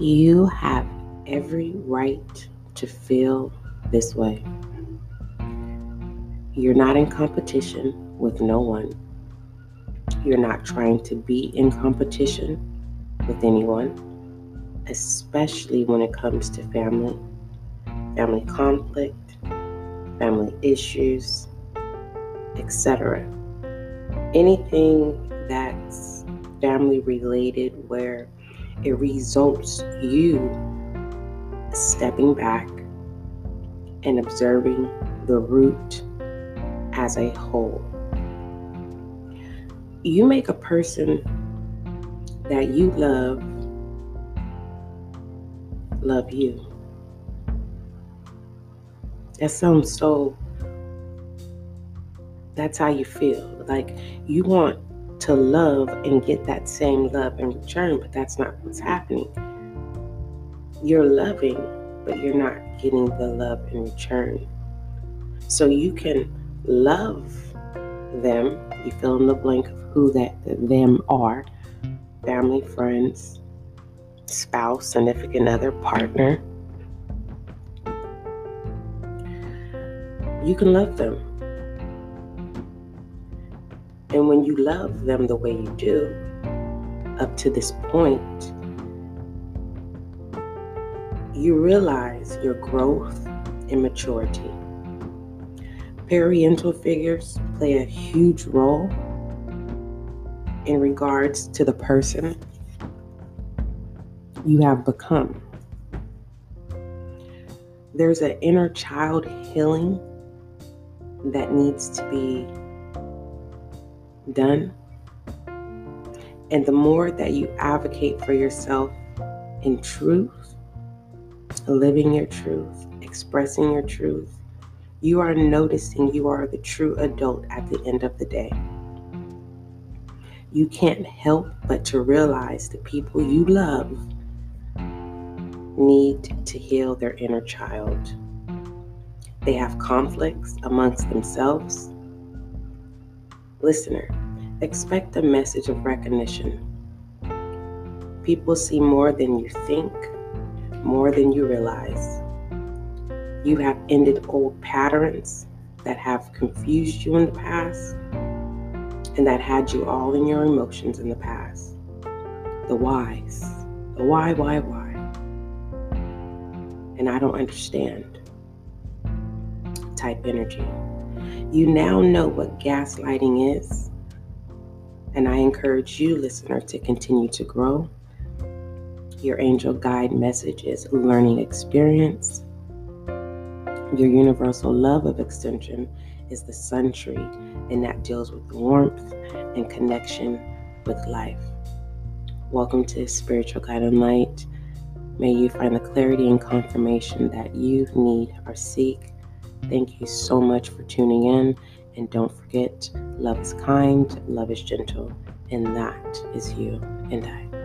You have every right to feel this way. You're not in competition with no one. You're not trying to be in competition with anyone, especially when it comes to family, family conflict, family issues, etc. Anything that's family related where it results you stepping back and observing the root as a whole. You make a person that you love love you. That sounds so, that's how you feel. Like you want to love and get that same love in return, but that's not what's happening. You're loving, but you're not getting the love in return. So you can love them, you fill in the blank of who that them are family, friends, spouse, significant other, partner. You can love them. And when you love them the way you do, up to this point, you realize your growth and maturity. Parental figures play a huge role in regards to the person you have become. There's an inner child healing that needs to be done. And the more that you advocate for yourself in truth, living your truth, expressing your truth, you are noticing you are the true adult at the end of the day. You can't help but to realize the people you love need to heal their inner child. They have conflicts amongst themselves. Listener, expect a message of recognition. People see more than you think, more than you realize. You have ended old patterns that have confused you in the past and that had you all in your emotions in the past. The whys, the why, why, why. And I don't understand type energy. You now know what gaslighting is. And I encourage you, listener, to continue to grow. Your angel guide message is learning experience. Your universal love of extension is the sun tree, and that deals with warmth and connection with life. Welcome to Spiritual Guiding Light. May you find the clarity and confirmation that you need or seek. Thank you so much for tuning in. And don't forget, love is kind, love is gentle, and that is you and I.